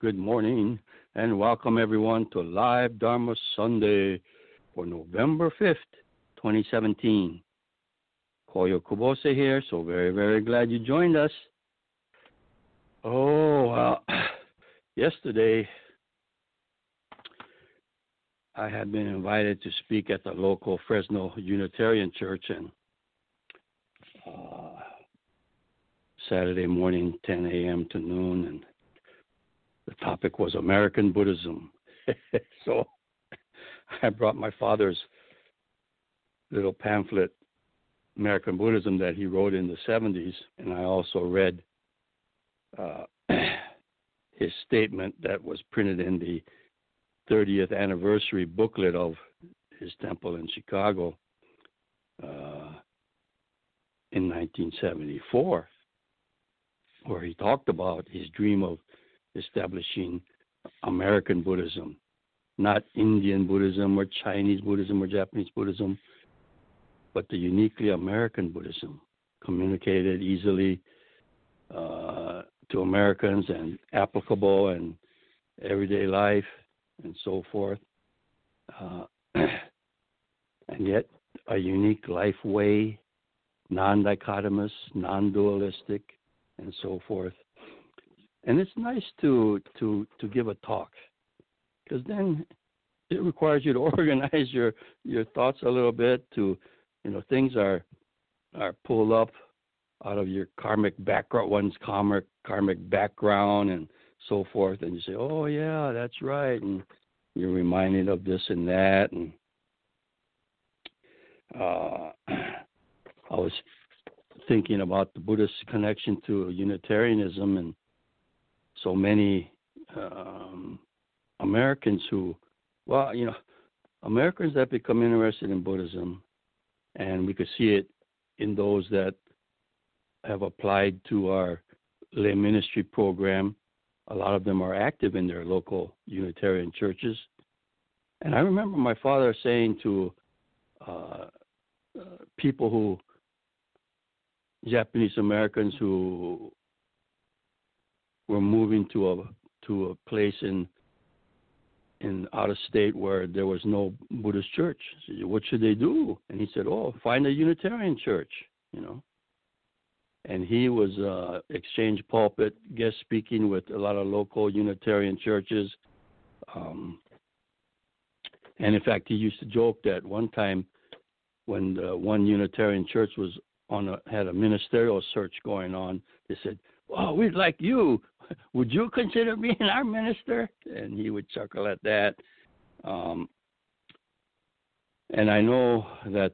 good morning, and welcome everyone to Live Dharma Sunday for November 5th, 2017. Koyo Kubose here, so very, very glad you joined us. Oh, well, yesterday I had been invited to speak at the local Fresno Unitarian Church, and uh, Saturday morning, 10 a.m. to noon, and the topic was American Buddhism. so I brought my father's little pamphlet, American Buddhism, that he wrote in the 70s, and I also read uh, his statement that was printed in the 30th anniversary booklet of his temple in Chicago uh, in 1974, where he talked about his dream of establishing American Buddhism, not Indian Buddhism or Chinese Buddhism or Japanese Buddhism, but the uniquely American Buddhism, communicated easily uh, to Americans and applicable in everyday life and so forth. Uh, and yet, a unique life way, non dichotomous, non dualistic, and so forth and it's nice to to to give a talk because then it requires you to organize your your thoughts a little bit to you know things are are pulled up out of your karmic background one's karmic karmic background and so forth. And you say oh yeah that's right. And you're reminded of this and that. And uh I was thinking about the Buddhist connection to Unitarianism and so many um, Americans who, well, you know, Americans that become interested in Buddhism, and we could see it in those that have applied to our lay ministry program. A lot of them are active in their local Unitarian churches. And I remember my father saying to uh, uh, people who, Japanese Americans who were moving to a to a place in in out of state where there was no Buddhist church. Said, what should they do? And he said, "Oh, find a Unitarian church." You know. And he was uh, exchange pulpit guest speaking with a lot of local Unitarian churches. Um, and in fact, he used to joke that one time when the one Unitarian church was on a, had a ministerial search going on, they said, "Oh, we'd like you would you consider being our minister? And he would chuckle at that. Um, and I know that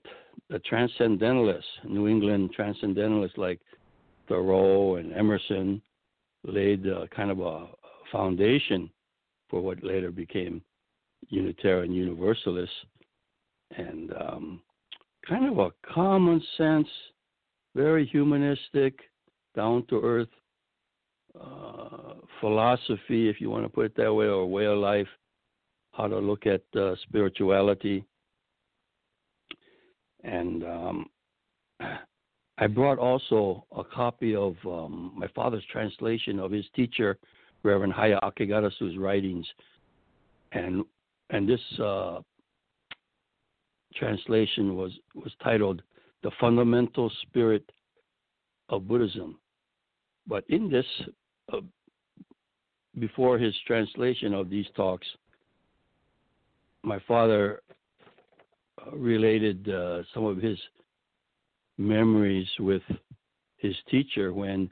the transcendentalists, New England transcendentalists like Thoreau and Emerson, laid uh, kind of a foundation for what later became Unitarian Universalists, and um, kind of a common sense, very humanistic, down to earth uh, philosophy, if you want to put it that way, or way of life, how to look at uh, spirituality. And um, I brought also a copy of um, my father's translation of his teacher, Reverend Haya writings, and and this uh, translation was was titled "The Fundamental Spirit of Buddhism." But in this before his translation of these talks, my father uh, related uh, some of his memories with his teacher when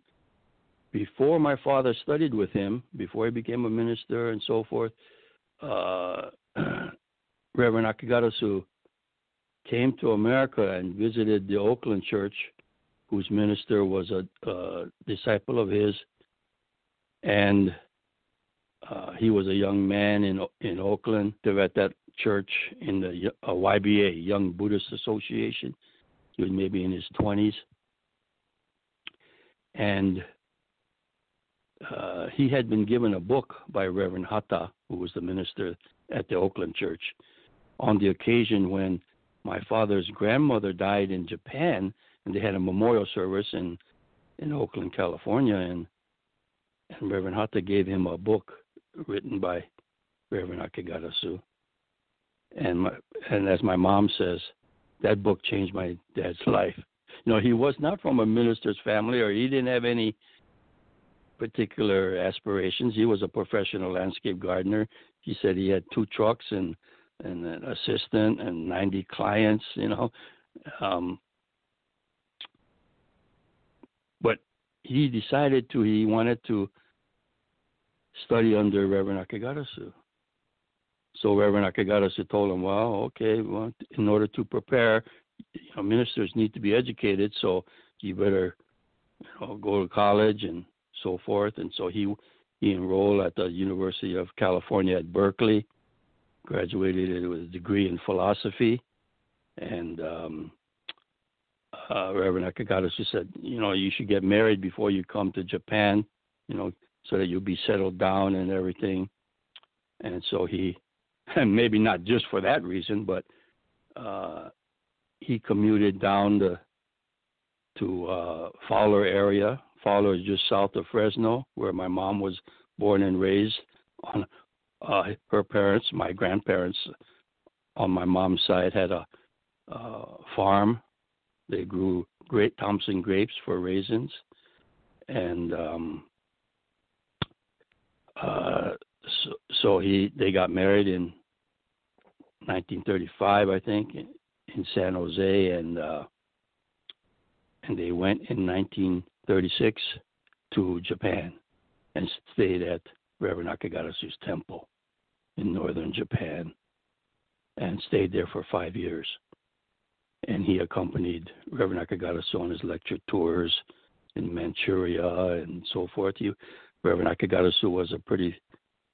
before my father studied with him, before he became a minister and so forth, uh, Reverend Akegarasu came to America and visited the Oakland church, whose minister was a, a disciple of his. And uh, he was a young man in in Oakland. They were at that church in the uh, YBA, Young Buddhist Association. He was maybe in his twenties, and uh, he had been given a book by Reverend Hata, who was the minister at the Oakland church, on the occasion when my father's grandmother died in Japan, and they had a memorial service in in Oakland, California, and and Reverend Hata gave him a book written by Reverend Akegarasu. And my, and as my mom says, that book changed my dad's life. You know, he was not from a minister's family, or he didn't have any particular aspirations. He was a professional landscape gardener. He said he had two trucks and and an assistant and 90 clients. You know, um, but he decided to he wanted to study under Reverend Akegarasu. So Reverend Akegarasu told him, well, okay, well, in order to prepare, you know, ministers need to be educated, so you better you know, go to college and so forth. And so he he enrolled at the University of California at Berkeley, graduated with a degree in philosophy, and um, uh, Reverend Akegarasu said, you know, you should get married before you come to Japan, you know, so that you'll be settled down and everything. And so he, and maybe not just for that reason, but uh, he commuted down to to uh, Fowler area. Fowler is just south of Fresno, where my mom was born and raised. On uh, her parents, my grandparents, on my mom's side, had a uh, farm they grew great Thompson grapes for raisins, and um, uh, so, so he they got married in 1935, I think, in, in San Jose, and uh, and they went in 1936 to Japan and stayed at Reverend Akegarasu's temple in northern Japan and stayed there for five years and he accompanied Reverend Akegarasu on his lecture tours in Manchuria and so forth. He, Reverend Akegarasu was a pretty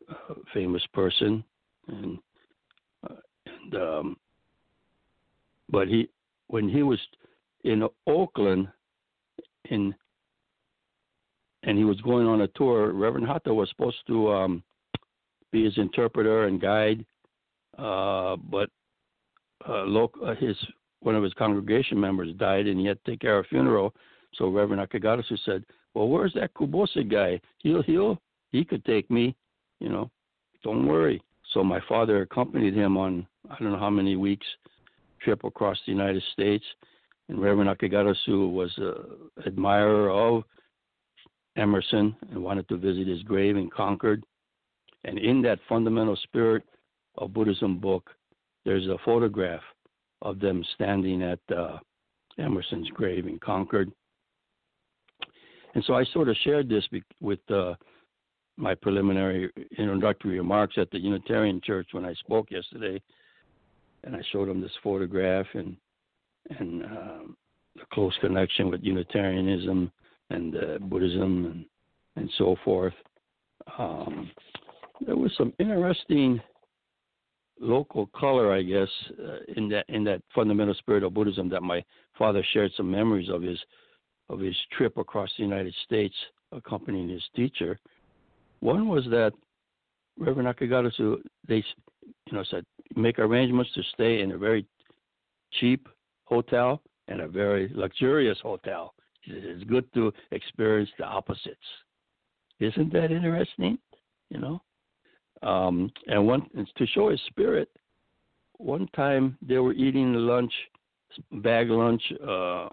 uh, famous person, and uh, and um, but he when he was in Oakland in and he was going on a tour, Reverend Hata was supposed to um, be his interpreter and guide, uh, but uh, uh, his one of his congregation members died and he had to take care of a funeral. So Reverend Akagarasu said, Well, where's that Kubose guy? He'll he'll he could take me, you know. Don't worry. So my father accompanied him on I don't know how many weeks trip across the United States. And Reverend Akegarasu was an admirer of Emerson and wanted to visit his grave in Concord. And in that fundamental spirit of Buddhism book, there's a photograph of them standing at uh, Emerson's grave in Concord. And so I sort of shared this with uh, my preliminary introductory remarks at the Unitarian Church when I spoke yesterday, and I showed them this photograph and and um, the close connection with Unitarianism and uh, Buddhism and and so forth. Um, there was some interesting local color, I guess, uh, in that in that fundamental spirit of Buddhism that my father shared some memories of his of his trip across the United States accompanying his teacher. One was that Reverend Akegarasu they you know said make arrangements to stay in a very cheap hotel and a very luxurious hotel. It's good to experience the opposites. Isn't that interesting? You know. Um, and one to show his spirit, one time they were eating lunch, bag lunch, uh,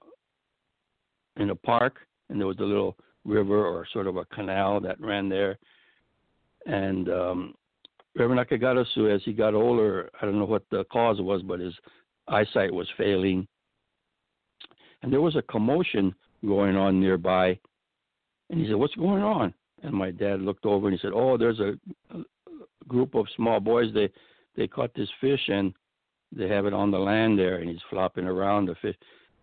in a park, and there was a little river or sort of a canal that ran there. And um, Reverend Akegarasu, as he got older, I don't know what the cause was, but his eyesight was failing. And there was a commotion going on nearby. And he said, What's going on? And my dad looked over and he said, Oh, there's a, group of small boys. They they caught this fish and they have it on the land there, and he's flopping around the fish.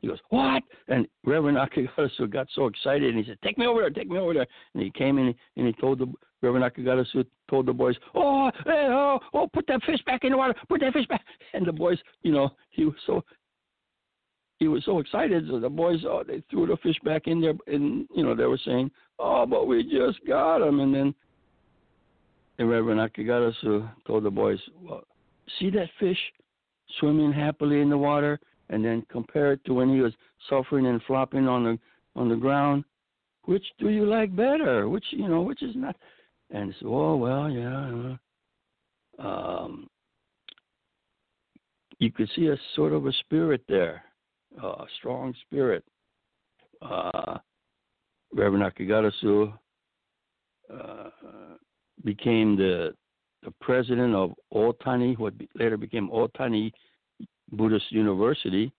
He goes, "What?" And Reverend Akegarasu got so excited, and he said, "Take me over there, take me over there." And he came in and he told the Reverend Akegarasu told the boys, "Oh, hey, oh, oh, put that fish back in the water, put that fish back." And the boys, you know, he was so he was so excited. So the boys, oh, they threw the fish back in there, and you know, they were saying, "Oh, but we just got him." And then the Reverend Akegarasu told the boys, well, see that fish swimming happily in the water and then compare it to when he was suffering and flopping on the on the ground. Which do you like better? Which you know, which is not And said, "Oh well, yeah." Um, you could see a sort of a spirit there, a strong spirit. Uh, Reverend Akegarasu uh, became the the president of Otani, what later became Otani Buddhist University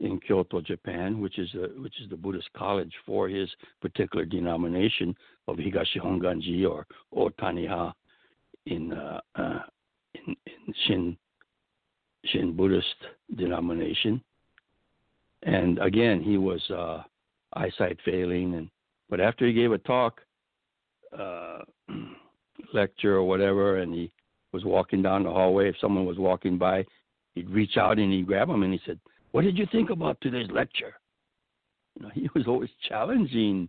in Kyoto, Japan, which is a, which is the Buddhist college for his particular denomination of Higashi Honganji or Otaniha in, uh, uh, in, in Shin Shin Buddhist denomination. And again, he was uh, eyesight failing, and but after he gave a talk, uh, lecture or whatever, and he was walking down the hallway, if someone was walking by, he'd reach out and he'd grab him and he said, "What did you think about today's lecture?" You know, he was always challenging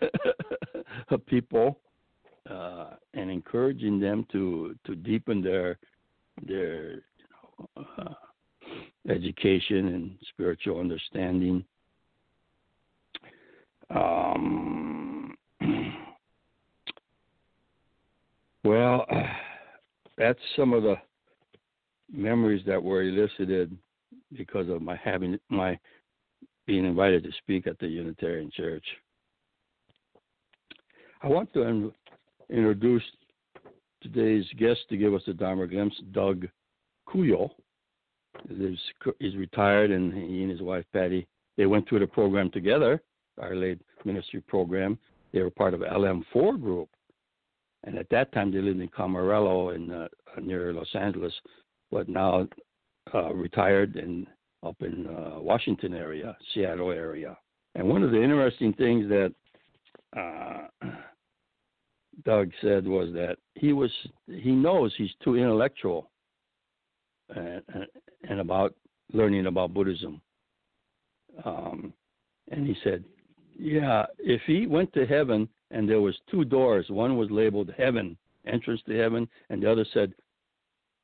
people uh, and encouraging them to to deepen their their you know, uh, education and spiritual understanding. Um, well, that's some of the memories that were elicited because of my having my being invited to speak at the Unitarian Church. I want to introduce today's guest to give us a Dharma glimpse, Doug Kuyo. He's retired, and he and his wife Patty they went through the program together, our late ministry program. They were part of LM4 group, and at that time they lived in Camarillo in uh, near Los Angeles, but now uh, retired and up in uh, Washington area, Seattle area. And one of the interesting things that uh, Doug said was that he was he knows he's too intellectual and, and about learning about Buddhism. Um, and he said, yeah, if he went to heaven and there was two doors, one was labeled heaven, entrance to heaven, and the other said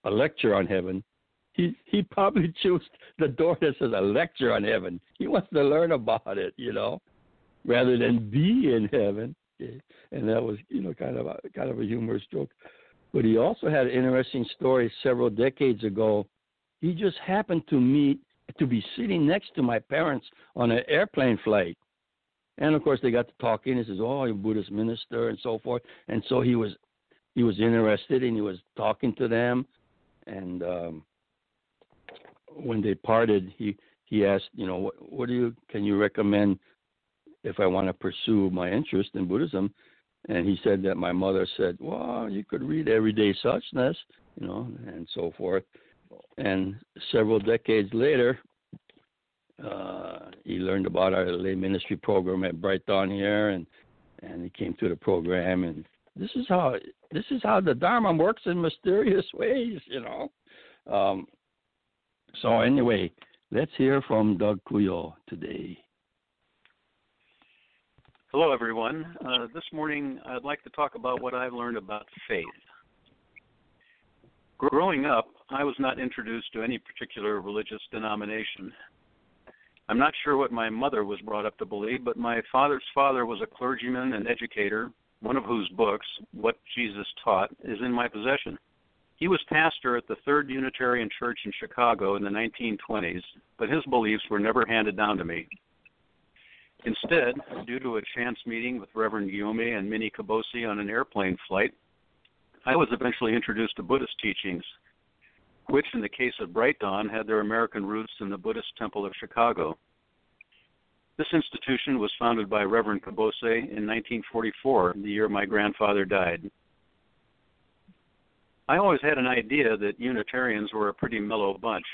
a lecture on heaven, he he probably chose the door that says a lecture on heaven. He wants to learn about it, you know, rather than be in heaven. And that was, you know, kind of a kind of a humorous joke. But he also had an interesting story several decades ago. He just happened to meet to be sitting next to my parents on an airplane flight. And of course they got to talking. He says, Oh, you're a Buddhist minister and so forth. And so he was he was interested and he was talking to them and um when they parted, he he asked, you know, what, what do you can you recommend if I want to pursue my interest in Buddhism? And he said that my mother said, well, you could read Everyday Suchness, you know, and so forth. And several decades later, uh, he learned about our lay ministry program at Bright Dawn here, and and he came to the program, and this is how this is how the Dharma works in mysterious ways, you know. Um, so anyway, let's hear from Doug Kuyo today. Hello, everyone. Uh, this morning, I'd like to talk about what I've learned about faith. Growing up, I was not introduced to any particular religious denomination. I'm not sure what my mother was brought up to believe, but my father's father was a clergyman and educator, one of whose books, What Jesus Taught, is in my possession. He was pastor at the Third Unitarian Church in Chicago in the 1920s, but his beliefs were never handed down to me. Instead, due to a chance meeting with Reverend Gyomay and Minnie Kubose on an airplane flight, I was eventually introduced to Buddhist teachings, which, in the case of Bright Dawn, had their American roots in the Buddhist Temple of Chicago. This institution was founded by Reverend Kubose in 1944, the year my grandfather died. I always had an idea that Unitarians were a pretty mellow bunch.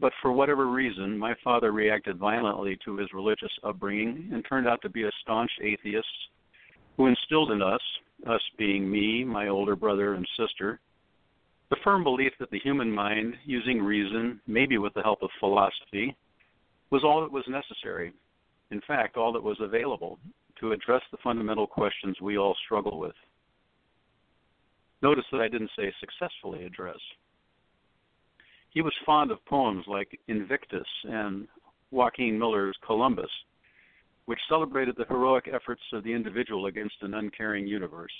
But for whatever reason, my father reacted violently to his religious upbringing and turned out to be a staunch atheist who instilled in us, us being me, my older brother, and sister, the firm belief that the human mind, using reason, maybe with the help of philosophy, was all that was necessary. In fact, all that was available to address the fundamental questions we all struggle with. Notice that I didn't say successfully address. He was fond of poems like Invictus and Joaquin Miller's Columbus, which celebrated the heroic efforts of the individual against an uncaring universe.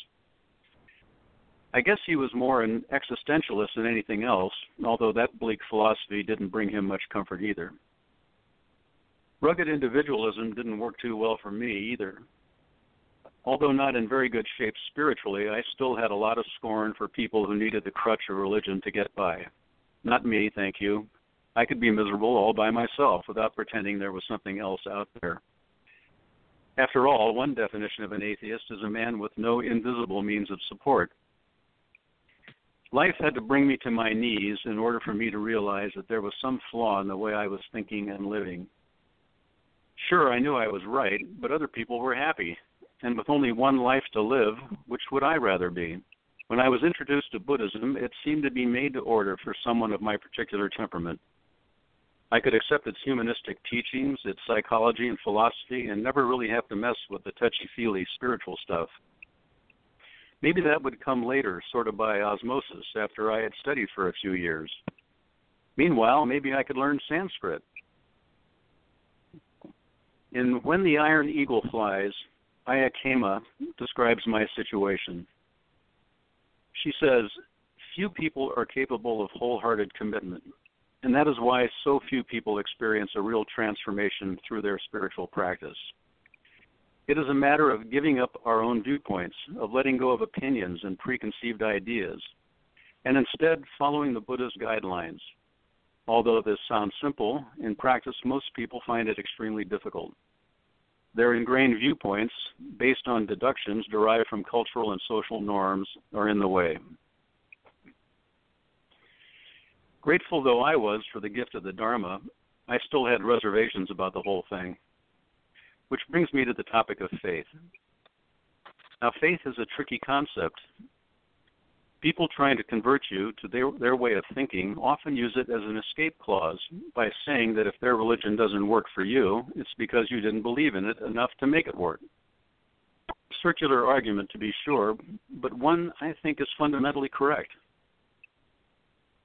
I guess he was more an existentialist than anything else, although that bleak philosophy didn't bring him much comfort either. Rugged individualism didn't work too well for me either. Although not in very good shape spiritually, I still had a lot of scorn for people who needed the crutch of religion to get by. Not me, thank you. I could be miserable all by myself without pretending there was something else out there. After all, one definition of an atheist is a man with no invisible means of support. Life had to bring me to my knees in order for me to realize that there was some flaw in the way I was thinking and living. Sure, I knew I was right, but other people were happy. And with only one life to live, which would I rather be? When I was introduced to Buddhism, it seemed to be made to order for someone of my particular temperament. I could accept its humanistic teachings, its psychology and philosophy, and never really have to mess with the touchy feely spiritual stuff. Maybe that would come later, sort of by osmosis, after I had studied for a few years. Meanwhile, maybe I could learn Sanskrit. In When the Iron Eagle Flies, Ayya Khema describes my situation. She says, Few people are capable of wholehearted commitment. And that is why so few people experience a real transformation through their spiritual practice. It is a matter of giving up our own viewpoints, of letting go of opinions and preconceived ideas, and instead following the Buddha's guidelines. Although this sounds simple, in practice most people find it extremely difficult. Their ingrained viewpoints, based on deductions derived from cultural and social norms, are in the way. Grateful though I was for the gift of the Dharma, I still had reservations about the whole thing. Which brings me to the topic of faith. Now, faith is a tricky concept. People trying to convert you to their, their way of thinking often use it as an escape clause by saying that if their religion doesn't work for you, it's because you didn't believe in it enough to make it work. Circular argument, to be sure, but one I think is fundamentally correct.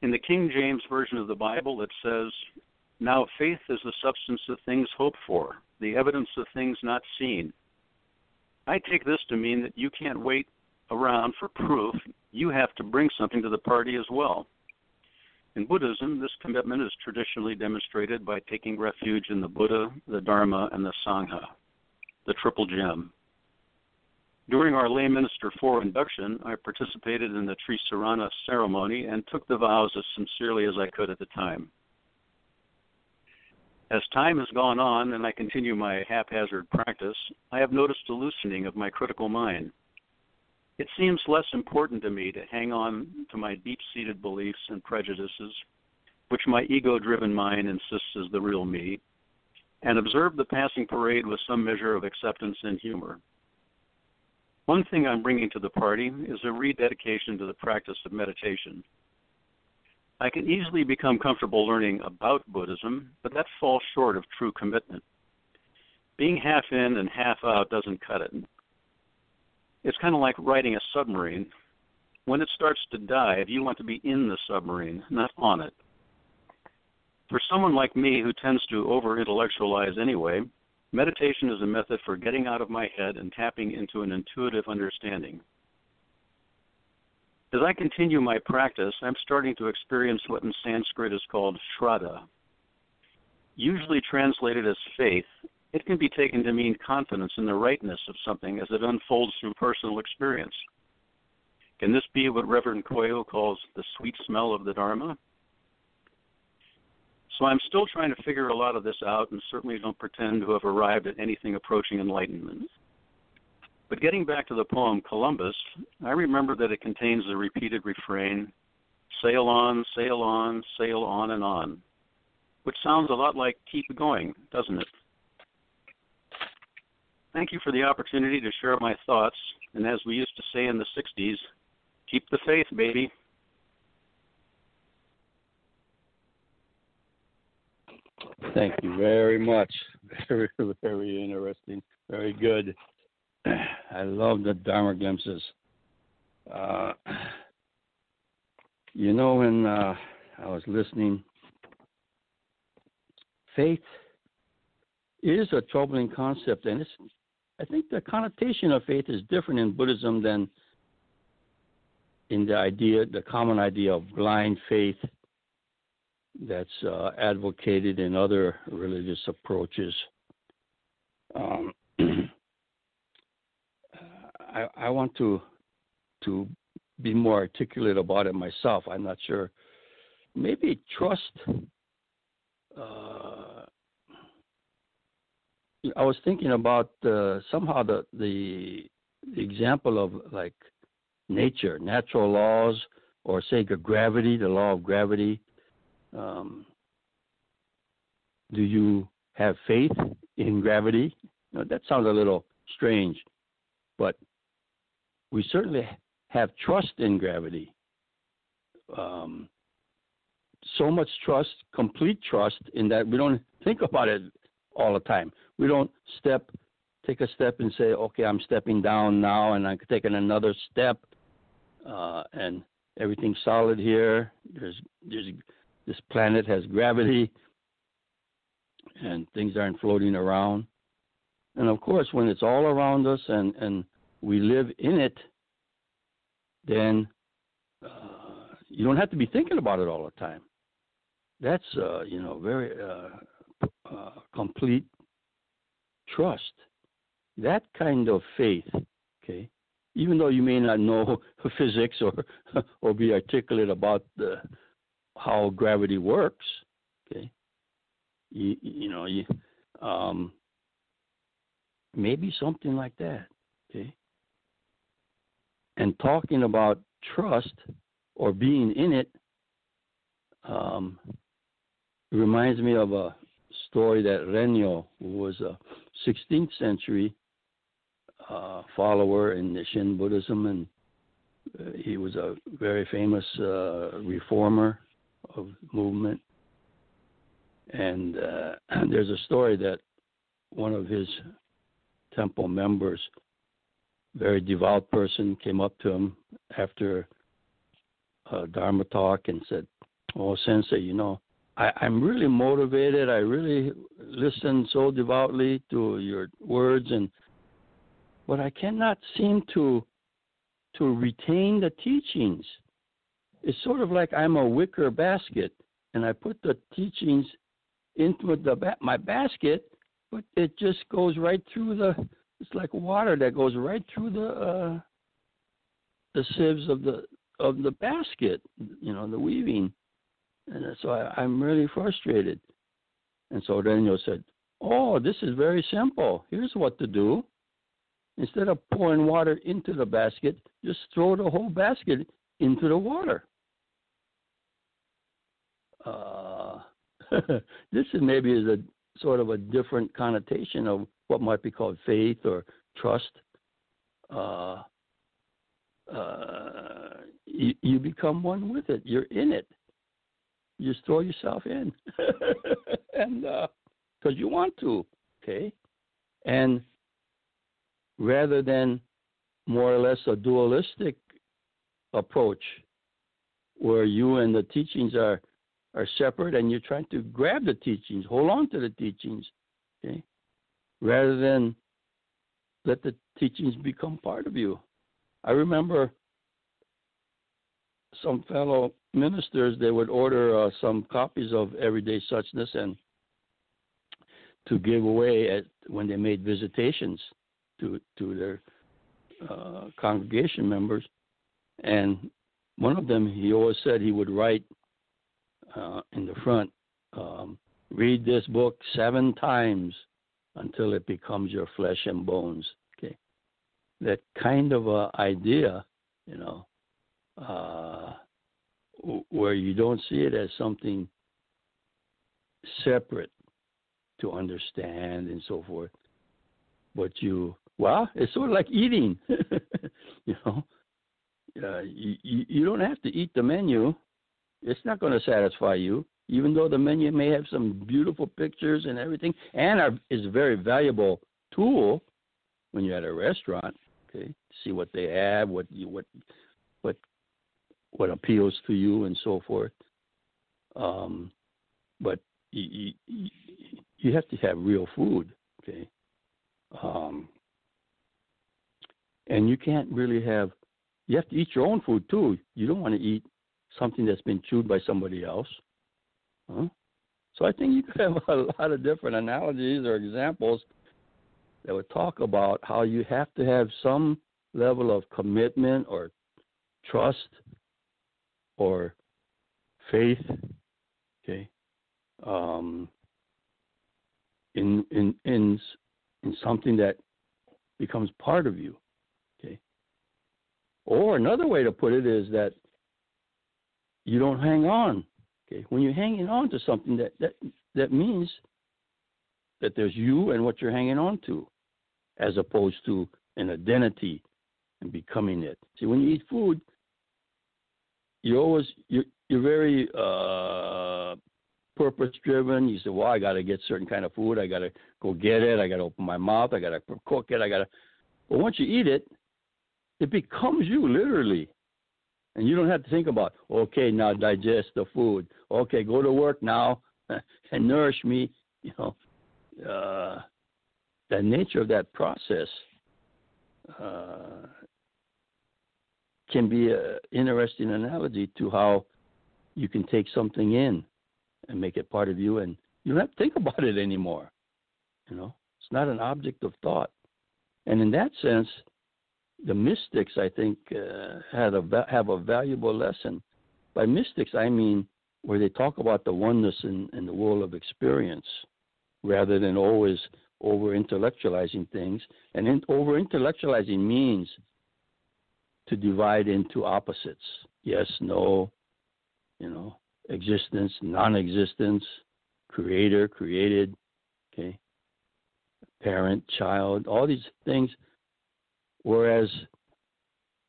In the King James Version of the Bible, it says, Now faith is the substance of things hoped for, the evidence of things not seen. I take this to mean that you can't wait around for proof. You have to bring something to the party as well. In Buddhism, this commitment is traditionally demonstrated by taking refuge in the Buddha, the Dharma, and the Sangha, the triple gem. During our lay minister four induction, I participated in the Trisarana ceremony and took the vows as sincerely as I could at the time. As time has gone on and I continue my haphazard practice, I have noticed a loosening of my critical mind. It seems less important to me to hang on to my deep seated beliefs and prejudices, which my ego driven mind insists is the real me, and observe the passing parade with some measure of acceptance and humor. One thing I'm bringing to the party is a rededication to the practice of meditation. I can easily become comfortable learning about Buddhism, but that falls short of true commitment. Being half in and half out doesn't cut it. It's kind of like riding a submarine. When it starts to dive, you want to be in the submarine, not on it. For someone like me who tends to over intellectualize anyway, Meditation is a method for getting out of my head and tapping into an intuitive understanding. As I continue my practice, I'm starting to experience what in Sanskrit is called shraddha. Usually translated as faith, it can be taken to mean confidence in the rightness of something as it unfolds through personal experience. Can this be what Reverend Koyo calls the sweet smell of the Dharma? So I'm still trying to figure a lot of this out and certainly don't pretend to have arrived at anything approaching enlightenment. But getting back to the poem Columbus, I remember that it contains the repeated refrain sail on, sail on, sail on and on, which sounds a lot like keep going, doesn't it? Thank you for the opportunity to share my thoughts, and as we used to say in the 60s, keep the faith, baby. Thank you very much. Very, very interesting. Very good. I love the Dharma glimpses. Uh, you know, when uh, I was listening, faith is a troubling concept, and it's. I think the connotation of faith is different in Buddhism than in the idea, the common idea of blind faith that's uh, advocated in other religious approaches. Um, I, I want to to be more articulate about it myself. I'm not sure. Maybe trust. Uh, I was thinking about uh, somehow the, the the example of like nature, natural laws, or say gravity, the law of gravity. Um, do you have faith in gravity? You know, that sounds a little strange, but we certainly have trust in gravity. Um, so much trust, complete trust, in that we don't think about it all the time. We don't step, take a step and say, okay, I'm stepping down now and I'm taking another step, uh, and everything's solid here. There's, there's, this planet has gravity, and things aren't floating around. And of course, when it's all around us and, and we live in it, then uh, you don't have to be thinking about it all the time. That's uh, you know very uh, uh, complete trust. That kind of faith, okay. Even though you may not know physics or or be articulate about the, how gravity works, okay. You you know you um, maybe something like that, okay and talking about trust or being in it um, reminds me of a story that Rennyo, who was a 16th century uh, follower in the Shin Buddhism, and uh, he was a very famous uh, reformer of movement. And uh, there's a story that one of his temple members very devout person came up to him after a Dharma talk and said, "Oh, Sensei, you know, I, I'm really motivated. I really listen so devoutly to your words, and but I cannot seem to to retain the teachings. It's sort of like I'm a wicker basket, and I put the teachings into the my basket, but it just goes right through the it's like water that goes right through the uh, the sieves of the of the basket, you know, the weaving. And so I, I'm really frustrated. And so Daniel said, Oh, this is very simple. Here's what to do. Instead of pouring water into the basket, just throw the whole basket into the water. Uh, this is maybe is a sort of a different connotation of what might be called faith or trust. Uh, uh, you, you become one with it. You're in it. You just throw yourself in, and because uh, you want to, okay. And rather than more or less a dualistic approach, where you and the teachings are are separate, and you're trying to grab the teachings, hold on to the teachings, okay, rather than let the teachings become part of you. I remember some fellow ministers they would order uh, some copies of Everyday Suchness and to give away at when they made visitations to to their uh, congregation members, and one of them he always said he would write uh, in the front, um, read this book seven times until it becomes your flesh and bones. Okay, that kind of a idea, you know, uh, where you don't see it as something separate to understand and so forth, but you, well, it's sort of like eating, you know. Uh, you, you don't have to eat the menu it's not going to satisfy you, even though the menu may have some beautiful pictures and everything, and are, is a very valuable tool when you're at a restaurant. Okay, see what they have, what you what what what appeals to you, and so forth. Um, but you, you, you have to have real food, okay? Um, and you can't really have. You have to eat your own food too. You don't want to eat something that's been chewed by somebody else. So I think you could have a lot of different analogies or examples that would talk about how you have to have some level of commitment or trust or faith, okay, um, in in in in something that becomes part of you, okay. Or another way to put it is that you don't hang on. Okay, when you're hanging on to something, that that that means that there's you and what you're hanging on to, as opposed to an identity and becoming it. See, when you eat food, you're always you're you're very uh, purpose driven. You say, well, I got to get certain kind of food. I got to go get it. I got to open my mouth. I got to cook it. I got to. But once you eat it, it becomes you literally. And you don't have to think about, okay, now digest the food. Okay, go to work now and nourish me. You know, uh, the nature of that process uh, can be an interesting analogy to how you can take something in and make it part of you, and you don't have to think about it anymore. You know, it's not an object of thought. And in that sense, the mystics, I think, uh, had a have a valuable lesson. By mystics, I mean where they talk about the oneness in, in the world of experience, rather than always over intellectualizing things. And in, over intellectualizing means to divide into opposites yes, no, you know, existence, non existence, creator, created, okay, parent, child, all these things. Whereas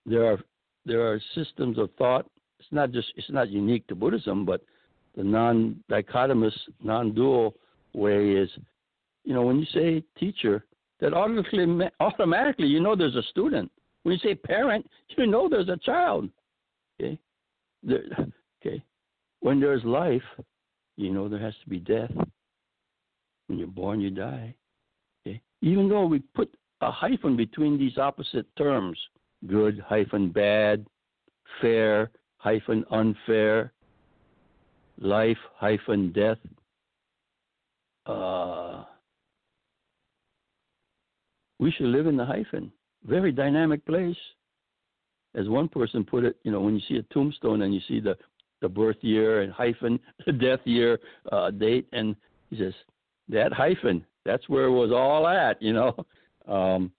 there are there are systems of thought. It's not just it's not unique to Buddhism, but the non dichotomous, non dual way is, you know, when you say teacher, that automatically automatically you know there's a student. When you say parent, you know there's a child. Okay, there, okay. When there's life, you know there has to be death. When you're born, you die. Okay, even though we put a hyphen between these opposite terms, good hyphen bad, fair hyphen unfair, life hyphen death. Uh, we should live in the hyphen very dynamic place. As one person put it, you know, when you see a tombstone and you see the the birth year and hyphen, the death year uh, date, and he says that hyphen, that's where it was all at, you know. Um,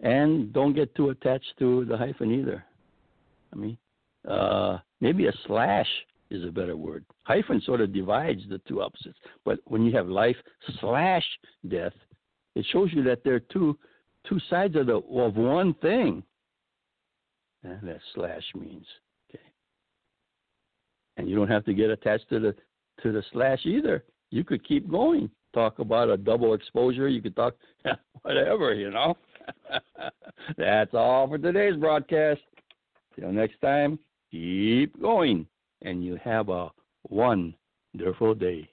and don't get too attached to the hyphen either. I mean, uh, maybe a slash is a better word. Hyphen sort of divides the two opposites, but when you have life slash death, it shows you that there are two two sides of the of one thing. And that slash means. Okay. And you don't have to get attached to the to the slash either. You could keep going. Talk about a double exposure. You could talk whatever, you know. That's all for today's broadcast. Till next time, keep going and you have a wonderful day.